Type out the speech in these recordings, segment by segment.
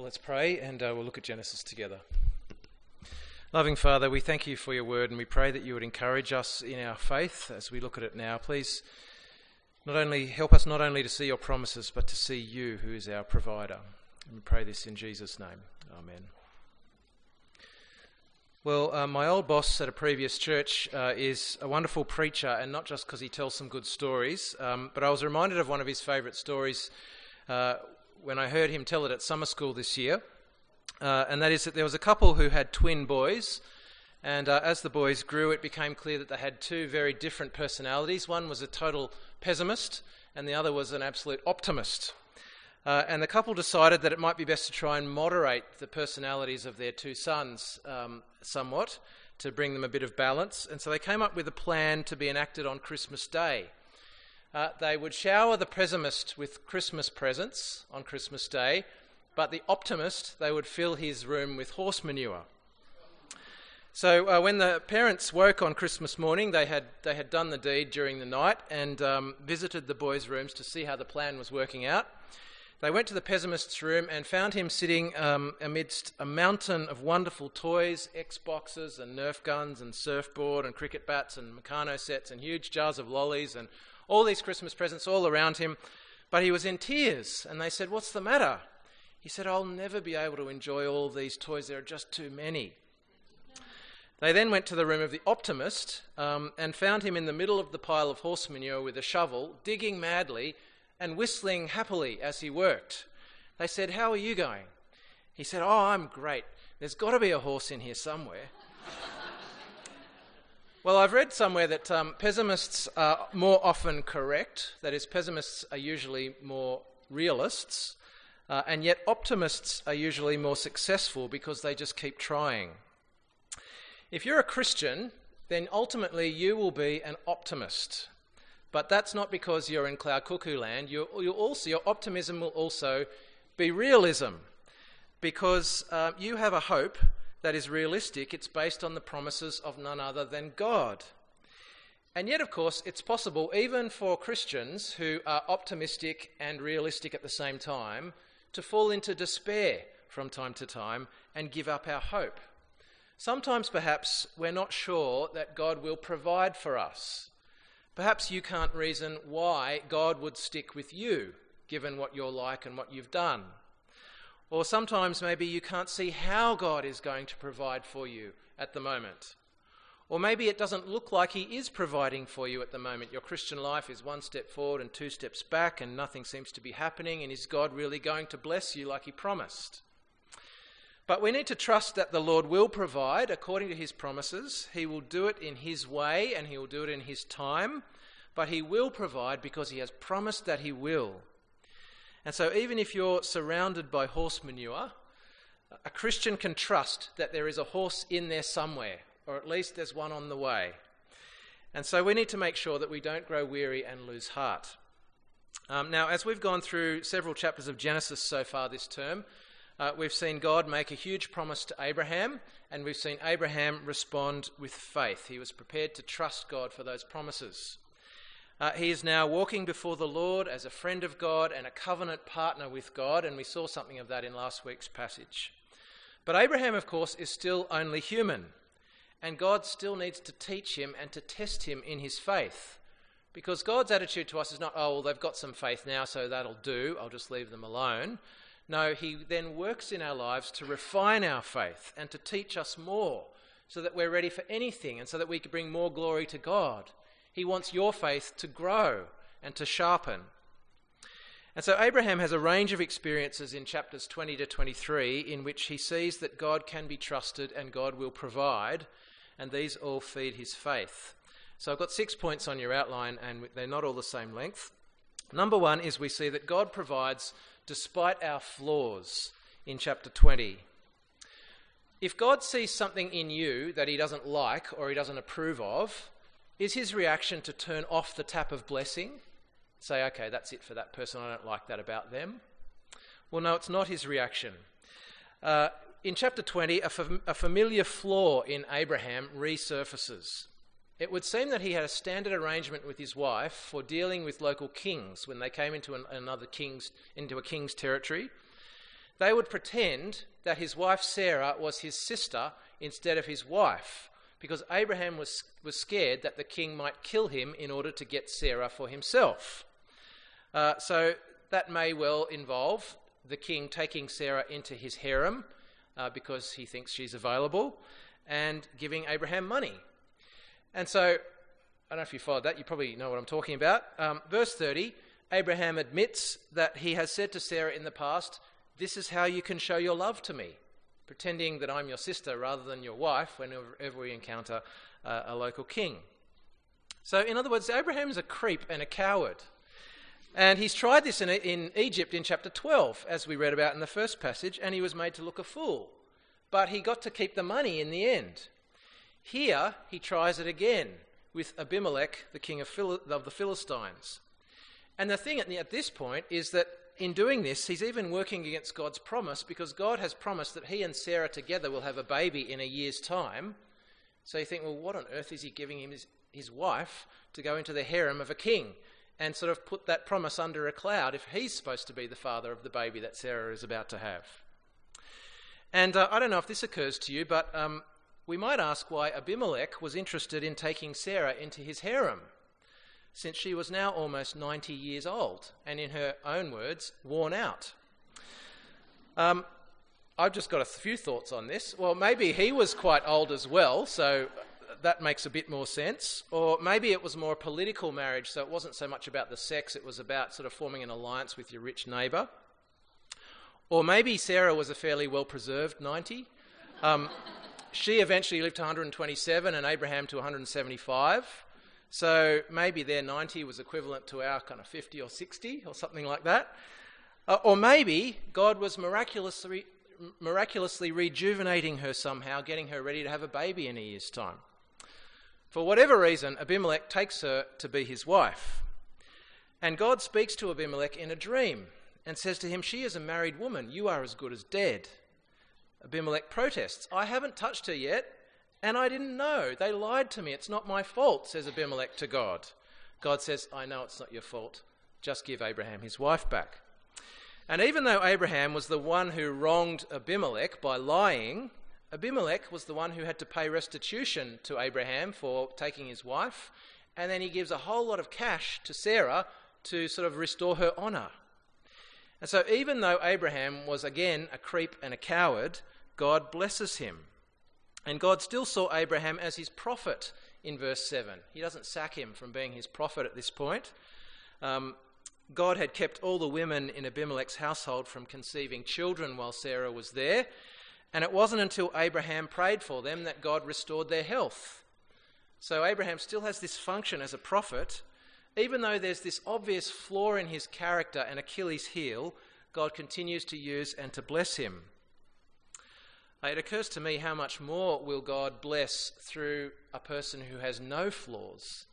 Well, let's pray and uh, we'll look at Genesis together. Loving Father, we thank you for your word and we pray that you would encourage us in our faith as we look at it now. Please not only help us not only to see your promises, but to see you who is our provider. And we pray this in Jesus' name. Amen. Well, uh, my old boss at a previous church uh, is a wonderful preacher, and not just because he tells some good stories, um, but I was reminded of one of his favourite stories uh, when I heard him tell it at summer school this year, uh, and that is that there was a couple who had twin boys, and uh, as the boys grew, it became clear that they had two very different personalities. One was a total pessimist, and the other was an absolute optimist. Uh, and the couple decided that it might be best to try and moderate the personalities of their two sons um, somewhat to bring them a bit of balance. And so they came up with a plan to be enacted on Christmas Day. Uh, they would shower the pessimist with Christmas presents on Christmas Day, but the optimist, they would fill his room with horse manure. So uh, when the parents woke on Christmas morning, they had, they had done the deed during the night and um, visited the boys' rooms to see how the plan was working out. They went to the pessimist's room and found him sitting um, amidst a mountain of wonderful toys, Xboxes and Nerf guns and surfboard and cricket bats and Meccano sets and huge jars of lollies and all these Christmas presents all around him. But he was in tears and they said, What's the matter? He said, I'll never be able to enjoy all these toys, there are just too many. They then went to the room of the optimist um, and found him in the middle of the pile of horse manure with a shovel, digging madly and whistling happily as he worked. They said, How are you going? He said, Oh, I'm great. There's got to be a horse in here somewhere. Well, I've read somewhere that um, pessimists are more often correct. That is, pessimists are usually more realists. Uh, and yet, optimists are usually more successful because they just keep trying. If you're a Christian, then ultimately you will be an optimist. But that's not because you're in cloud cuckoo land. you also, your optimism will also be realism because uh, you have a hope that is realistic. It's based on the promises of none other than God. And yet, of course, it's possible, even for Christians who are optimistic and realistic at the same time, to fall into despair from time to time and give up our hope. Sometimes, perhaps, we're not sure that God will provide for us. Perhaps you can't reason why God would stick with you, given what you're like and what you've done. Or sometimes maybe you can't see how God is going to provide for you at the moment. Or maybe it doesn't look like He is providing for you at the moment. Your Christian life is one step forward and two steps back, and nothing seems to be happening. And is God really going to bless you like He promised? But we need to trust that the Lord will provide according to his promises. He will do it in his way and he will do it in his time. But he will provide because he has promised that he will. And so, even if you're surrounded by horse manure, a Christian can trust that there is a horse in there somewhere, or at least there's one on the way. And so, we need to make sure that we don't grow weary and lose heart. Um, now, as we've gone through several chapters of Genesis so far this term, uh, we've seen God make a huge promise to Abraham, and we've seen Abraham respond with faith. He was prepared to trust God for those promises. Uh, he is now walking before the Lord as a friend of God and a covenant partner with God, and we saw something of that in last week's passage. But Abraham, of course, is still only human, and God still needs to teach him and to test him in his faith. Because God's attitude to us is not, oh, well, they've got some faith now, so that'll do, I'll just leave them alone. No, He then works in our lives to refine our faith and to teach us more so that we're ready for anything and so that we can bring more glory to God. He wants your faith to grow and to sharpen. And so Abraham has a range of experiences in chapters 20 to 23 in which he sees that God can be trusted and God will provide, and these all feed his faith. So I've got six points on your outline, and they're not all the same length. Number one is we see that God provides despite our flaws in chapter 20. If God sees something in you that he doesn't like or he doesn't approve of, is his reaction to turn off the tap of blessing? Say, okay, that's it for that person, I don't like that about them? Well, no, it's not his reaction. Uh, in chapter 20, a, fam- a familiar flaw in Abraham resurfaces. It would seem that he had a standard arrangement with his wife for dealing with local kings when they came into an, another king's into a king's territory. they would pretend that his wife Sarah was his sister instead of his wife, because Abraham was, was scared that the king might kill him in order to get Sarah for himself. Uh, so that may well involve the king taking Sarah into his harem uh, because he thinks she's available and giving Abraham money. And so, I don't know if you followed that, you probably know what I'm talking about. Um, verse 30 Abraham admits that he has said to Sarah in the past, This is how you can show your love to me, pretending that I'm your sister rather than your wife whenever we encounter uh, a local king. So, in other words, Abraham is a creep and a coward. And he's tried this in, in Egypt in chapter 12, as we read about in the first passage, and he was made to look a fool. But he got to keep the money in the end. Here, he tries it again with Abimelech, the king of, Phil- of the Philistines. And the thing at, at this point is that in doing this, he's even working against God's promise because God has promised that he and Sarah together will have a baby in a year's time. So you think, well, what on earth is he giving him his, his wife to go into the harem of a king? and sort of put that promise under a cloud if he's supposed to be the father of the baby that Sarah is about to have. And uh, I don't know if this occurs to you, but um, we might ask why Abimelech was interested in taking Sarah into his harem, since she was now almost 90 years old and, in her own words, worn out. Um, I've just got a few thoughts on this. Well, maybe he was quite old as well, so that makes a bit more sense. Or maybe it was more a political marriage, so it wasn't so much about the sex, it was about sort of forming an alliance with your rich neighbour. Or maybe Sarah was a fairly well preserved 90. Um, she eventually lived to 127 and Abraham to 175. So maybe their 90 was equivalent to our kind of 50 or 60 or something like that. Uh, or maybe God was miraculously, miraculously rejuvenating her somehow, getting her ready to have a baby in a year's time. For whatever reason, Abimelech takes her to be his wife. And God speaks to Abimelech in a dream and says to him, She is a married woman. You are as good as dead. Abimelech protests, I haven't touched her yet, and I didn't know. They lied to me. It's not my fault, says Abimelech to God. God says, I know it's not your fault. Just give Abraham his wife back. And even though Abraham was the one who wronged Abimelech by lying, Abimelech was the one who had to pay restitution to Abraham for taking his wife, and then he gives a whole lot of cash to Sarah to sort of restore her honour. And so, even though Abraham was again a creep and a coward, God blesses him. And God still saw Abraham as his prophet in verse 7. He doesn't sack him from being his prophet at this point. Um, God had kept all the women in Abimelech's household from conceiving children while Sarah was there, and it wasn't until Abraham prayed for them that God restored their health. So Abraham still has this function as a prophet. Even though there's this obvious flaw in his character and Achilles' heel, God continues to use and to bless him. It occurs to me how much more will God bless through a person who has no flaws?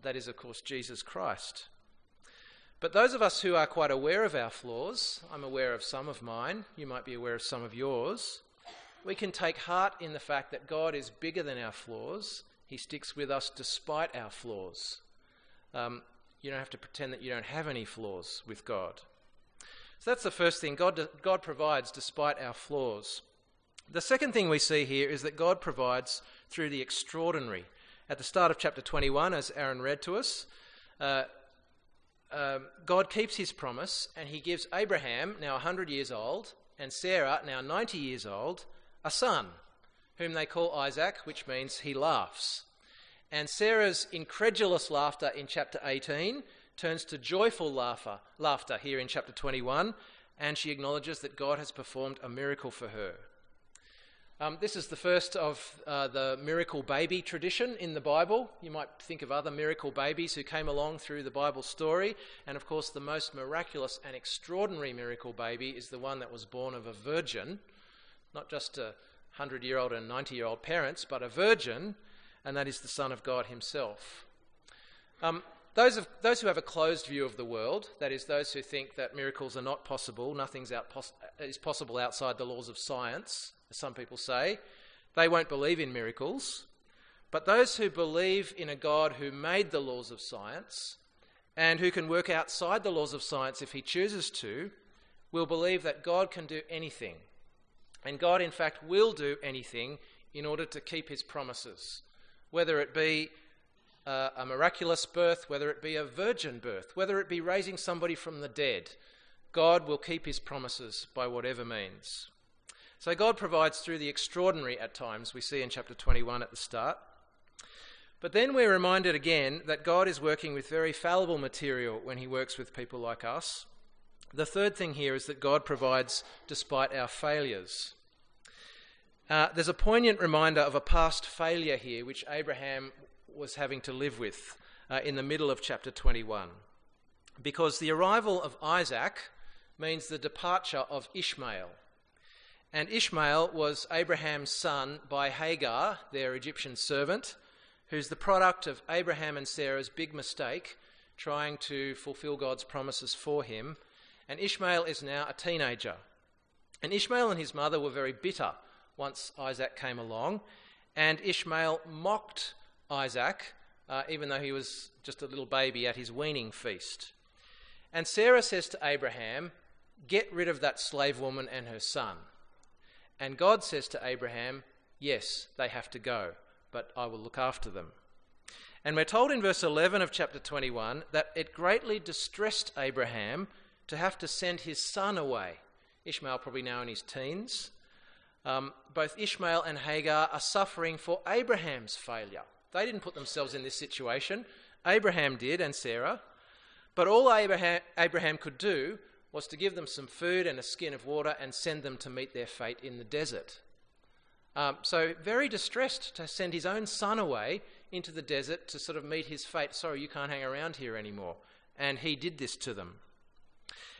That is, of course, Jesus Christ. But those of us who are quite aware of our flaws, I'm aware of some of mine, you might be aware of some of yours, we can take heart in the fact that God is bigger than our flaws. He sticks with us despite our flaws. Um, you don't have to pretend that you don't have any flaws with God. So that's the first thing. God, God provides despite our flaws. The second thing we see here is that God provides through the extraordinary. At the start of chapter 21, as Aaron read to us, uh, um, God keeps his promise and he gives Abraham, now 100 years old, and Sarah, now 90 years old, a son, whom they call Isaac, which means he laughs. And Sarah's incredulous laughter in chapter 18 turns to joyful laughter, laughter here in chapter 21, and she acknowledges that God has performed a miracle for her. Um, this is the first of uh, the miracle baby tradition in the Bible. You might think of other miracle babies who came along through the Bible story, and of course, the most miraculous and extraordinary miracle baby is the one that was born of a virgin not just a 100 year old and 90 year old parents, but a virgin, and that is the Son of God Himself. Um, those, of, those who have a closed view of the world, that is, those who think that miracles are not possible, nothing pos- is possible outside the laws of science, as some people say, they won't believe in miracles. But those who believe in a God who made the laws of science and who can work outside the laws of science if he chooses to, will believe that God can do anything. And God, in fact, will do anything in order to keep his promises, whether it be uh, a miraculous birth, whether it be a virgin birth, whether it be raising somebody from the dead. God will keep his promises by whatever means. So God provides through the extraordinary at times, we see in chapter 21 at the start. But then we're reminded again that God is working with very fallible material when he works with people like us. The third thing here is that God provides despite our failures. Uh, there's a poignant reminder of a past failure here, which Abraham was having to live with uh, in the middle of chapter 21. Because the arrival of Isaac means the departure of Ishmael. And Ishmael was Abraham's son by Hagar, their Egyptian servant, who's the product of Abraham and Sarah's big mistake trying to fulfill God's promises for him. And Ishmael is now a teenager. And Ishmael and his mother were very bitter once Isaac came along. And Ishmael mocked Isaac, uh, even though he was just a little baby at his weaning feast. And Sarah says to Abraham, Get rid of that slave woman and her son. And God says to Abraham, Yes, they have to go, but I will look after them. And we're told in verse 11 of chapter 21 that it greatly distressed Abraham to have to send his son away. Ishmael, probably now in his teens. Um, both Ishmael and Hagar are suffering for Abraham's failure. They didn't put themselves in this situation. Abraham did, and Sarah. But all Abraham, Abraham could do was to give them some food and a skin of water and send them to meet their fate in the desert. Um, so, very distressed to send his own son away into the desert to sort of meet his fate. Sorry, you can't hang around here anymore. And he did this to them.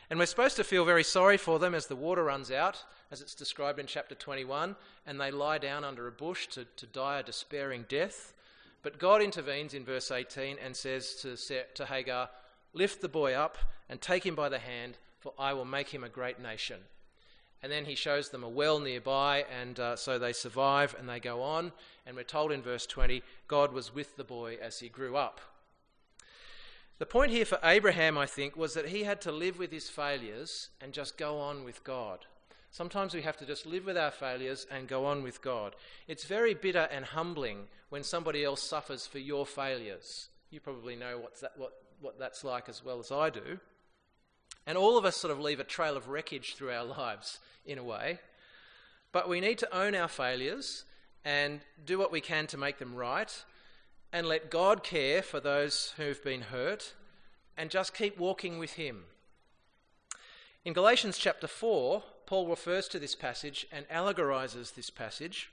And we're supposed to feel very sorry for them as the water runs out, as it's described in chapter 21, and they lie down under a bush to, to die a despairing death. But God intervenes in verse 18 and says to, to Hagar, Lift the boy up and take him by the hand for I will make him a great nation. And then he shows them a well nearby, and uh, so they survive and they go on. And we're told in verse 20 God was with the boy as he grew up. The point here for Abraham, I think, was that he had to live with his failures and just go on with God. Sometimes we have to just live with our failures and go on with God. It's very bitter and humbling when somebody else suffers for your failures. You probably know what's that, what, what that's like as well as I do. And all of us sort of leave a trail of wreckage through our lives, in a way. But we need to own our failures and do what we can to make them right and let God care for those who've been hurt and just keep walking with Him. In Galatians chapter 4, Paul refers to this passage and allegorizes this passage.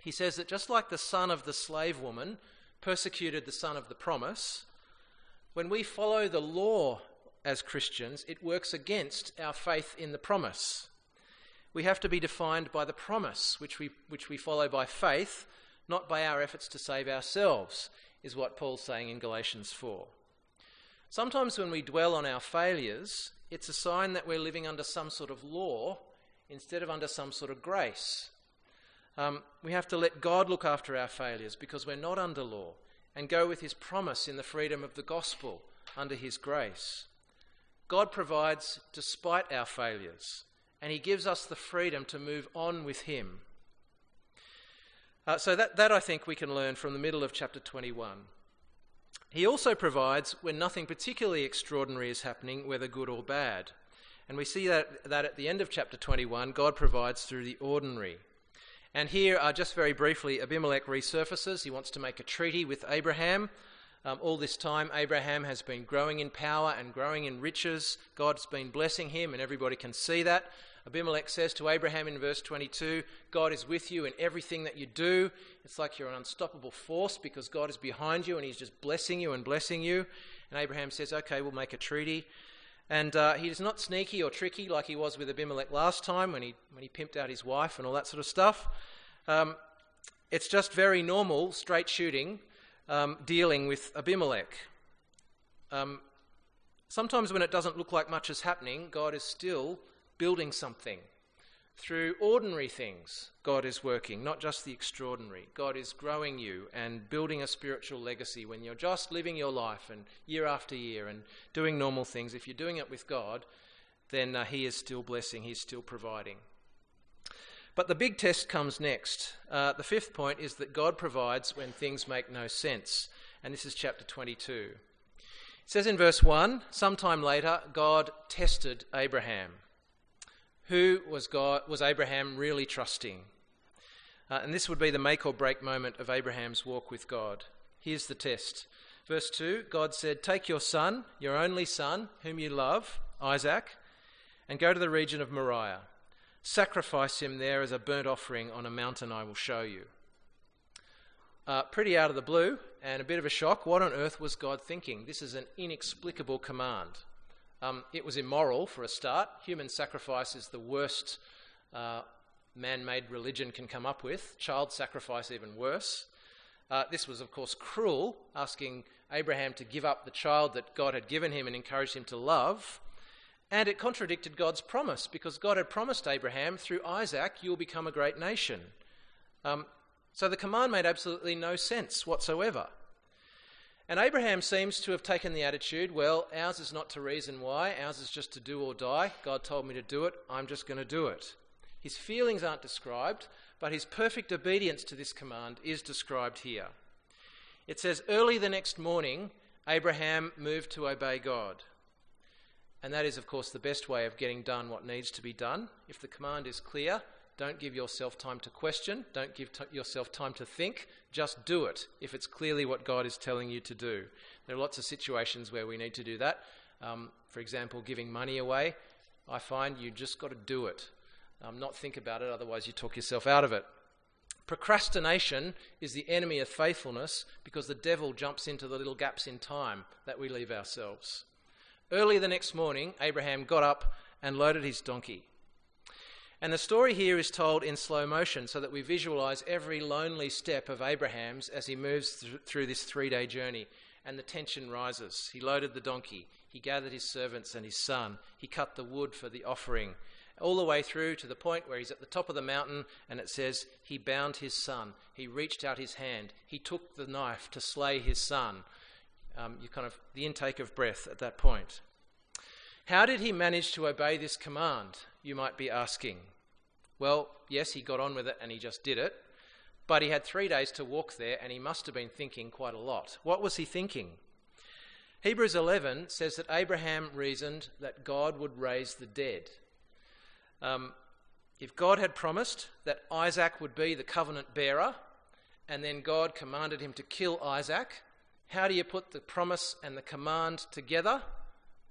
He says that just like the son of the slave woman persecuted the son of the promise, when we follow the law as Christians, it works against our faith in the promise. We have to be defined by the promise, which we, which we follow by faith, not by our efforts to save ourselves, is what Paul's saying in Galatians 4. Sometimes when we dwell on our failures, it's a sign that we're living under some sort of law instead of under some sort of grace. Um, we have to let God look after our failures because we're not under law and go with his promise in the freedom of the gospel under his grace. God provides despite our failures, and He gives us the freedom to move on with Him. Uh, so, that, that I think we can learn from the middle of chapter 21. He also provides when nothing particularly extraordinary is happening, whether good or bad. And we see that, that at the end of chapter 21, God provides through the ordinary. And here, uh, just very briefly, Abimelech resurfaces. He wants to make a treaty with Abraham. Um, all this time, Abraham has been growing in power and growing in riches. God's been blessing him, and everybody can see that. Abimelech says to Abraham in verse 22 God is with you in everything that you do. It's like you're an unstoppable force because God is behind you and he's just blessing you and blessing you. And Abraham says, Okay, we'll make a treaty. And uh, he is not sneaky or tricky like he was with Abimelech last time when he, when he pimped out his wife and all that sort of stuff. Um, it's just very normal, straight shooting um, dealing with Abimelech. Um, sometimes, when it doesn't look like much is happening, God is still building something. Through ordinary things, God is working, not just the extraordinary. God is growing you and building a spiritual legacy when you're just living your life and year after year and doing normal things. If you're doing it with God, then uh, He is still blessing, He is still providing. But the big test comes next. Uh, the fifth point is that God provides when things make no sense. And this is chapter 22. It says in verse 1 Sometime later, God tested Abraham. Who was, God, was Abraham really trusting? Uh, and this would be the make or break moment of Abraham's walk with God. Here's the test. Verse 2 God said, Take your son, your only son, whom you love, Isaac, and go to the region of Moriah. Sacrifice him there as a burnt offering on a mountain I will show you. Uh, pretty out of the blue and a bit of a shock. What on earth was God thinking? This is an inexplicable command. Um, it was immoral for a start. Human sacrifice is the worst uh, man made religion can come up with, child sacrifice, even worse. Uh, this was, of course, cruel, asking Abraham to give up the child that God had given him and encouraged him to love. And it contradicted God's promise because God had promised Abraham, through Isaac, you'll become a great nation. Um, so the command made absolutely no sense whatsoever. And Abraham seems to have taken the attitude well, ours is not to reason why, ours is just to do or die. God told me to do it, I'm just going to do it. His feelings aren't described, but his perfect obedience to this command is described here. It says, Early the next morning, Abraham moved to obey God. And that is, of course, the best way of getting done what needs to be done. If the command is clear, don't give yourself time to question, don't give t- yourself time to think, just do it if it's clearly what God is telling you to do. There are lots of situations where we need to do that. Um, for example, giving money away. I find you just got to do it. Um, not think about it, otherwise, you talk yourself out of it. Procrastination is the enemy of faithfulness because the devil jumps into the little gaps in time that we leave ourselves. Early the next morning, Abraham got up and loaded his donkey. And the story here is told in slow motion so that we visualize every lonely step of Abraham's as he moves th- through this three day journey. And the tension rises. He loaded the donkey, he gathered his servants and his son, he cut the wood for the offering, all the way through to the point where he's at the top of the mountain and it says, He bound his son. He reached out his hand. He took the knife to slay his son. Um, you kind of, the intake of breath at that point. How did he manage to obey this command, you might be asking? Well, yes, he got on with it and he just did it. But he had three days to walk there and he must have been thinking quite a lot. What was he thinking? Hebrews 11 says that Abraham reasoned that God would raise the dead. Um, if God had promised that Isaac would be the covenant bearer, and then God commanded him to kill Isaac, how do you put the promise and the command together?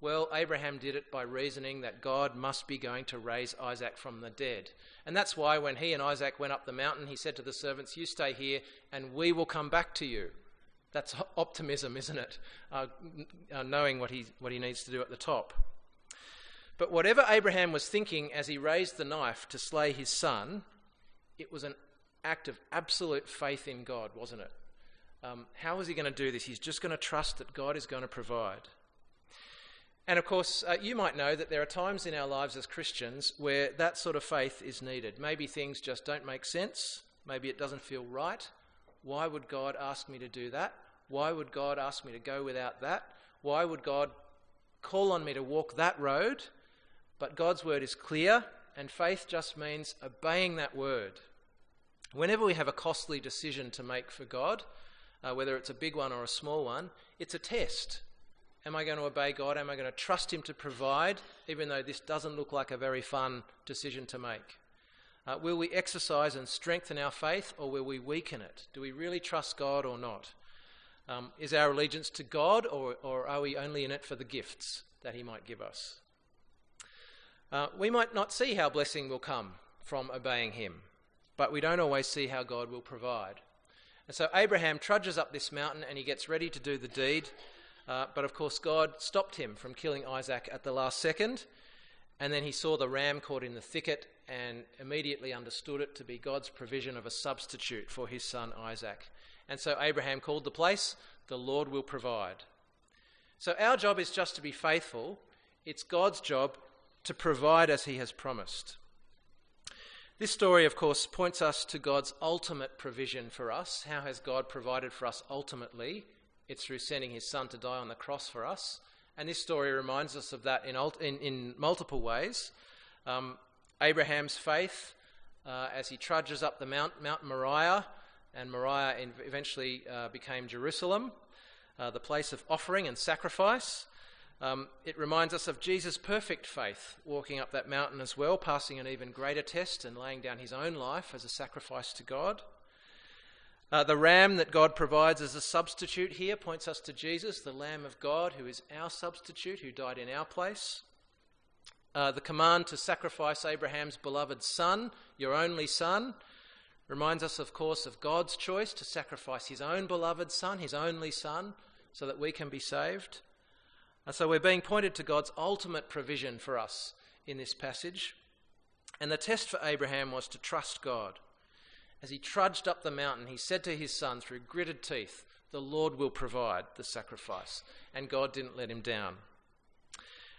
Well, Abraham did it by reasoning that God must be going to raise Isaac from the dead. And that's why when he and Isaac went up the mountain, he said to the servants, You stay here and we will come back to you. That's optimism, isn't it? Uh, uh, knowing what he, what he needs to do at the top. But whatever Abraham was thinking as he raised the knife to slay his son, it was an act of absolute faith in God, wasn't it? Um, how was he going to do this? He's just going to trust that God is going to provide. And of course, uh, you might know that there are times in our lives as Christians where that sort of faith is needed. Maybe things just don't make sense. Maybe it doesn't feel right. Why would God ask me to do that? Why would God ask me to go without that? Why would God call on me to walk that road? But God's word is clear, and faith just means obeying that word. Whenever we have a costly decision to make for God, uh, whether it's a big one or a small one, it's a test. Am I going to obey God? Am I going to trust Him to provide, even though this doesn't look like a very fun decision to make? Uh, will we exercise and strengthen our faith, or will we weaken it? Do we really trust God or not? Um, is our allegiance to God, or, or are we only in it for the gifts that He might give us? Uh, we might not see how blessing will come from obeying him, but we don't always see how God will provide. And so Abraham trudges up this mountain and he gets ready to do the deed. Uh, but of course, God stopped him from killing Isaac at the last second. And then he saw the ram caught in the thicket and immediately understood it to be God's provision of a substitute for his son Isaac. And so Abraham called the place, The Lord Will Provide. So our job is just to be faithful. It's God's job to provide as he has promised. This story, of course, points us to God's ultimate provision for us. How has God provided for us ultimately? It's through sending his son to die on the cross for us. And this story reminds us of that in, in, in multiple ways. Um, Abraham's faith uh, as he trudges up the Mount, Mount Moriah, and Moriah eventually uh, became Jerusalem, uh, the place of offering and sacrifice. Um, it reminds us of Jesus' perfect faith, walking up that mountain as well, passing an even greater test and laying down his own life as a sacrifice to God. Uh, the ram that God provides as a substitute here points us to Jesus, the Lamb of God, who is our substitute, who died in our place. Uh, the command to sacrifice Abraham's beloved son, your only son, reminds us, of course, of God's choice to sacrifice his own beloved son, his only son, so that we can be saved. And so we're being pointed to God's ultimate provision for us in this passage. And the test for Abraham was to trust God. As he trudged up the mountain, he said to his son through gritted teeth, The Lord will provide the sacrifice. And God didn't let him down.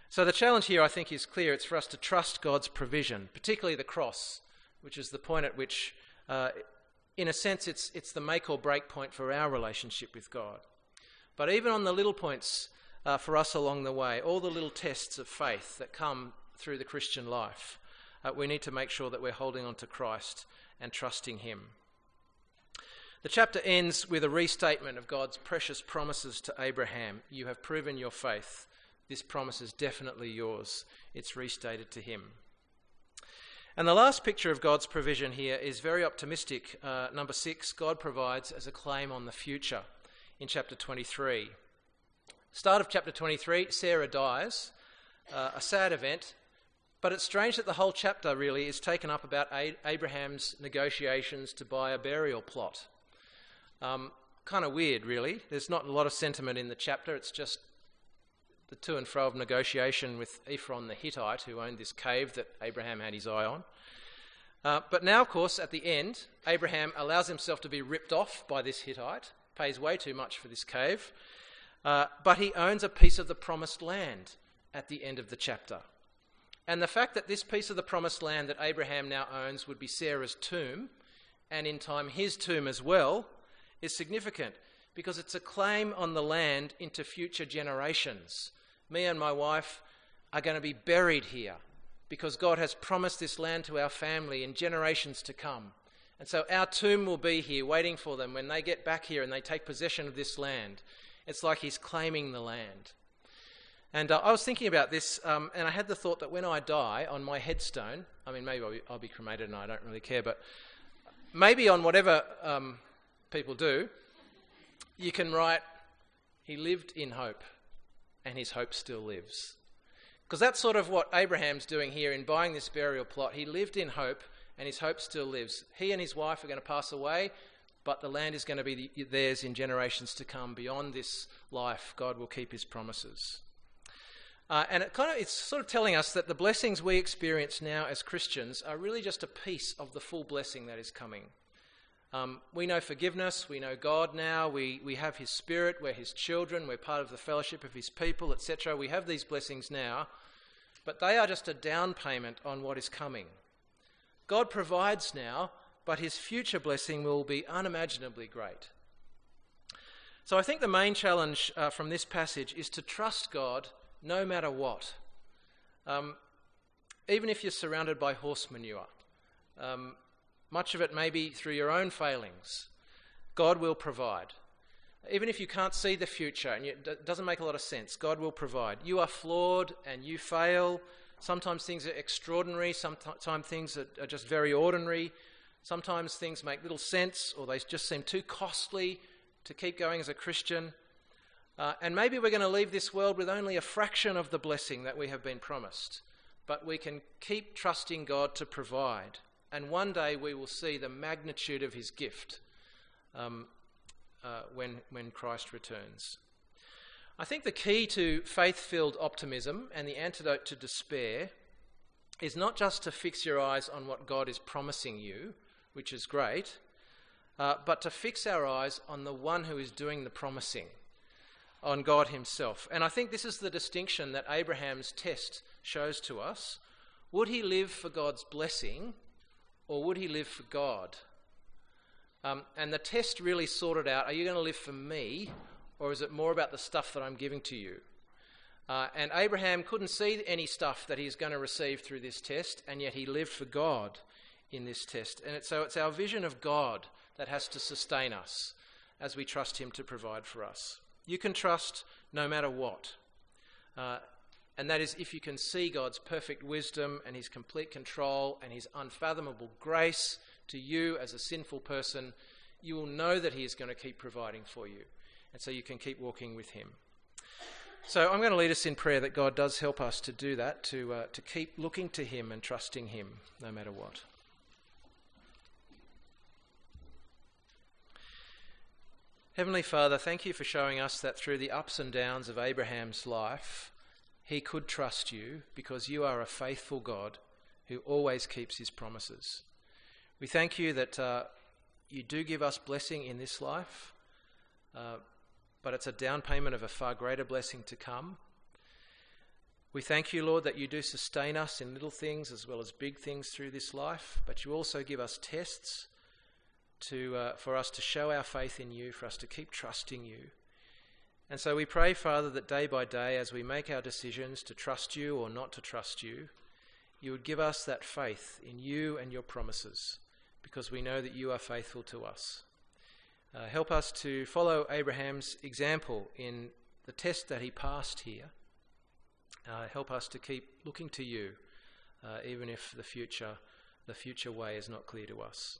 So the challenge here, I think, is clear. It's for us to trust God's provision, particularly the cross, which is the point at which, uh, in a sense, it's, it's the make or break point for our relationship with God. But even on the little points uh, for us along the way, all the little tests of faith that come through the Christian life, uh, we need to make sure that we're holding on to Christ and trusting Him. The chapter ends with a restatement of God's precious promises to Abraham. You have proven your faith. This promise is definitely yours. It's restated to him. And the last picture of God's provision here is very optimistic. Uh, number six, God provides as a claim on the future in chapter 23. Start of chapter 23, Sarah dies, uh, a sad event, but it's strange that the whole chapter really is taken up about Abraham's negotiations to buy a burial plot. Um, kind of weird, really. There's not a lot of sentiment in the chapter, it's just the to and fro of negotiation with Ephron the Hittite, who owned this cave that Abraham had his eye on. Uh, but now, of course, at the end, Abraham allows himself to be ripped off by this Hittite, pays way too much for this cave, uh, but he owns a piece of the promised land at the end of the chapter. And the fact that this piece of the promised land that Abraham now owns would be Sarah's tomb, and in time his tomb as well, is significant because it's a claim on the land into future generations me and my wife are going to be buried here because God has promised this land to our family in generations to come. And so our tomb will be here waiting for them when they get back here and they take possession of this land. It's like He's claiming the land. And uh, I was thinking about this, um, and I had the thought that when I die on my headstone, I mean, maybe I'll be, I'll be cremated and I don't really care, but maybe on whatever um, people do, you can write, He lived in hope and his hope still lives. Because that's sort of what Abraham's doing here in buying this burial plot. He lived in hope, and his hope still lives. He and his wife are going to pass away, but the land is going to be theirs in generations to come. Beyond this life, God will keep his promises. Uh, and it kind of, it's sort of telling us that the blessings we experience now as Christians are really just a piece of the full blessing that is coming. Um, we know forgiveness, we know God now, we, we have His Spirit, we're His children, we're part of the fellowship of His people, etc. We have these blessings now, but they are just a down payment on what is coming. God provides now, but His future blessing will be unimaginably great. So I think the main challenge uh, from this passage is to trust God no matter what. Um, even if you're surrounded by horse manure. Um, much of it may be through your own failings. God will provide. Even if you can't see the future and it doesn't make a lot of sense, God will provide. You are flawed and you fail. Sometimes things are extraordinary, sometimes things are, are just very ordinary. Sometimes things make little sense or they just seem too costly to keep going as a Christian. Uh, and maybe we're going to leave this world with only a fraction of the blessing that we have been promised. But we can keep trusting God to provide and one day we will see the magnitude of his gift um, uh, when, when Christ returns. I think the key to faith filled optimism and the antidote to despair is not just to fix your eyes on what God is promising you, which is great, uh, but to fix our eyes on the one who is doing the promising, on God Himself. And I think this is the distinction that Abraham's test shows to us. Would he live for God's blessing or would he live for God? Um, and the test really sorted out are you going to live for me, or is it more about the stuff that I'm giving to you? Uh, and Abraham couldn't see any stuff that he's going to receive through this test, and yet he lived for God in this test. And so it's our vision of God that has to sustain us as we trust Him to provide for us. You can trust no matter what. Uh, and that is if you can see God's perfect wisdom and His complete control and His unfathomable grace to you as a sinful person, you will know that He is going to keep providing for you. And so you can keep walking with Him. So I'm going to lead us in prayer that God does help us to do that, to, uh, to keep looking to Him and trusting Him no matter what. Heavenly Father, thank you for showing us that through the ups and downs of Abraham's life, he could trust you because you are a faithful God who always keeps his promises. We thank you that uh, you do give us blessing in this life, uh, but it's a down payment of a far greater blessing to come. We thank you, Lord, that you do sustain us in little things as well as big things through this life, but you also give us tests to, uh, for us to show our faith in you, for us to keep trusting you. And so we pray, Father, that day by day, as we make our decisions to trust you or not to trust you, you would give us that faith in you and your promises, because we know that you are faithful to us. Uh, help us to follow Abraham's example in the test that he passed here. Uh, help us to keep looking to you, uh, even if the future, the future way is not clear to us.